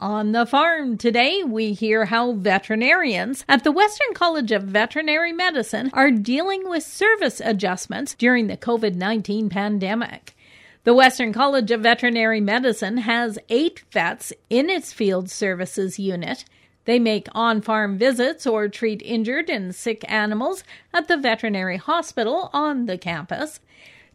On the farm today, we hear how veterinarians at the Western College of Veterinary Medicine are dealing with service adjustments during the COVID 19 pandemic. The Western College of Veterinary Medicine has eight vets in its field services unit. They make on farm visits or treat injured and sick animals at the veterinary hospital on the campus.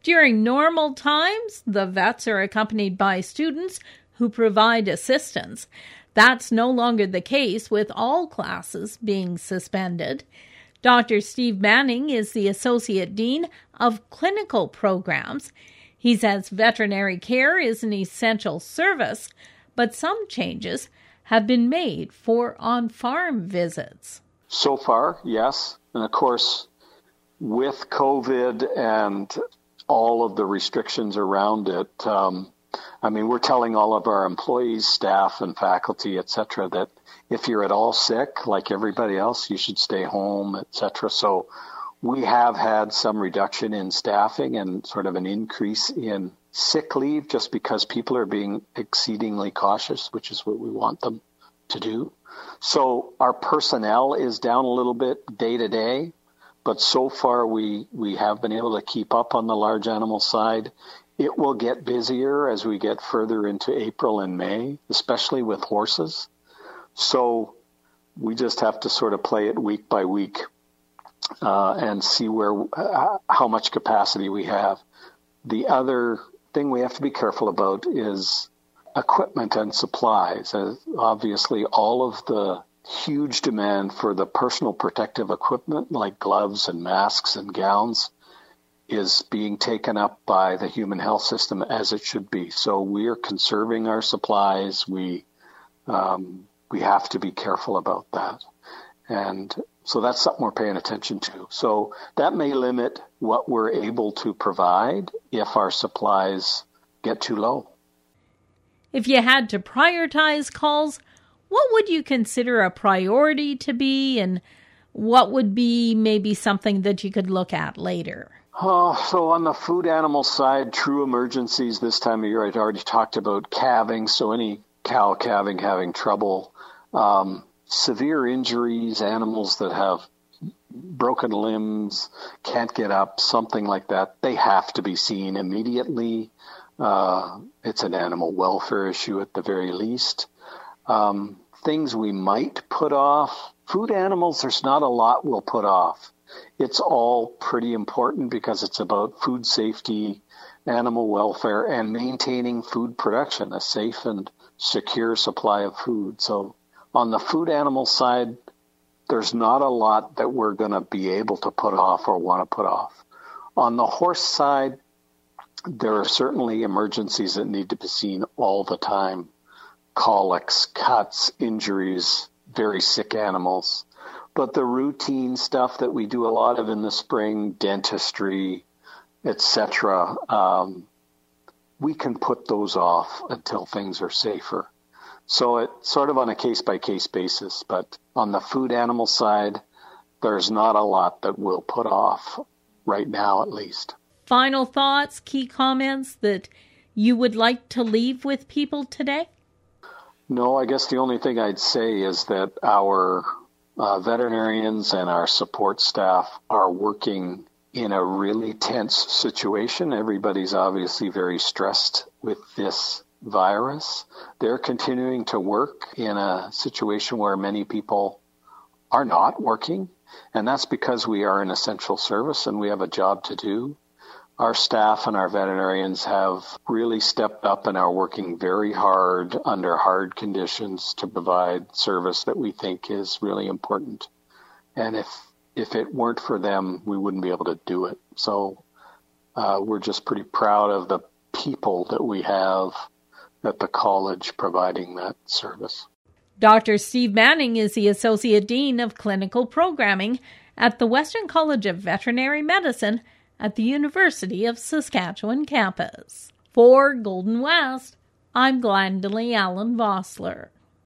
During normal times, the vets are accompanied by students who provide assistance. That's no longer the case with all classes being suspended. Dr. Steve Manning is the Associate Dean of Clinical Programs. He says veterinary care is an essential service, but some changes have been made for on farm visits. So far, yes. And of course, with COVID and all of the restrictions around it, um, I mean, we're telling all of our employees, staff, and faculty, et cetera, that if you're at all sick, like everybody else, you should stay home, et cetera. So we have had some reduction in staffing and sort of an increase in sick leave just because people are being exceedingly cautious, which is what we want them to do. So our personnel is down a little bit day to day, but so far we, we have been able to keep up on the large animal side it will get busier as we get further into April and May, especially with horses. So we just have to sort of play it week by week uh, and see where uh, how much capacity we have. The other thing we have to be careful about is equipment and supplies. Uh, obviously, all of the huge demand for the personal protective equipment like gloves and masks and gowns is being taken up by the human health system as it should be. So we are conserving our supplies. We um, we have to be careful about that, and so that's something we're paying attention to. So that may limit what we're able to provide if our supplies get too low. If you had to prioritize calls, what would you consider a priority to be, and what would be maybe something that you could look at later? Oh, so on the food animal side, true emergencies this time of year, I'd already talked about calving. So any cow calving having trouble, um, severe injuries, animals that have broken limbs, can't get up, something like that, they have to be seen immediately. Uh, it's an animal welfare issue at the very least. Um, things we might put off. Food animals, there's not a lot we'll put off it's all pretty important because it's about food safety, animal welfare, and maintaining food production, a safe and secure supply of food. So on the food animal side, there's not a lot that we're going to be able to put off or want to put off. On the horse side, there are certainly emergencies that need to be seen all the time. Colics, cuts, injuries, very sick animals. But the routine stuff that we do a lot of in the spring, dentistry, etc., um, we can put those off until things are safer. So it's sort of on a case by case basis, but on the food animal side, there's not a lot that we'll put off right now, at least. Final thoughts, key comments that you would like to leave with people today? No, I guess the only thing I'd say is that our uh, veterinarians and our support staff are working in a really tense situation. Everybody's obviously very stressed with this virus. They're continuing to work in a situation where many people are not working. And that's because we are an essential service and we have a job to do our staff and our veterinarians have really stepped up and are working very hard under hard conditions to provide service that we think is really important. And if if it weren't for them, we wouldn't be able to do it. So uh, we're just pretty proud of the people that we have at the college providing that service. Dr. Steve Manning is the Associate Dean of Clinical Programming at the Western College of Veterinary Medicine at the University of Saskatchewan campus. For Golden West, I'm Glendalee Allen Vossler.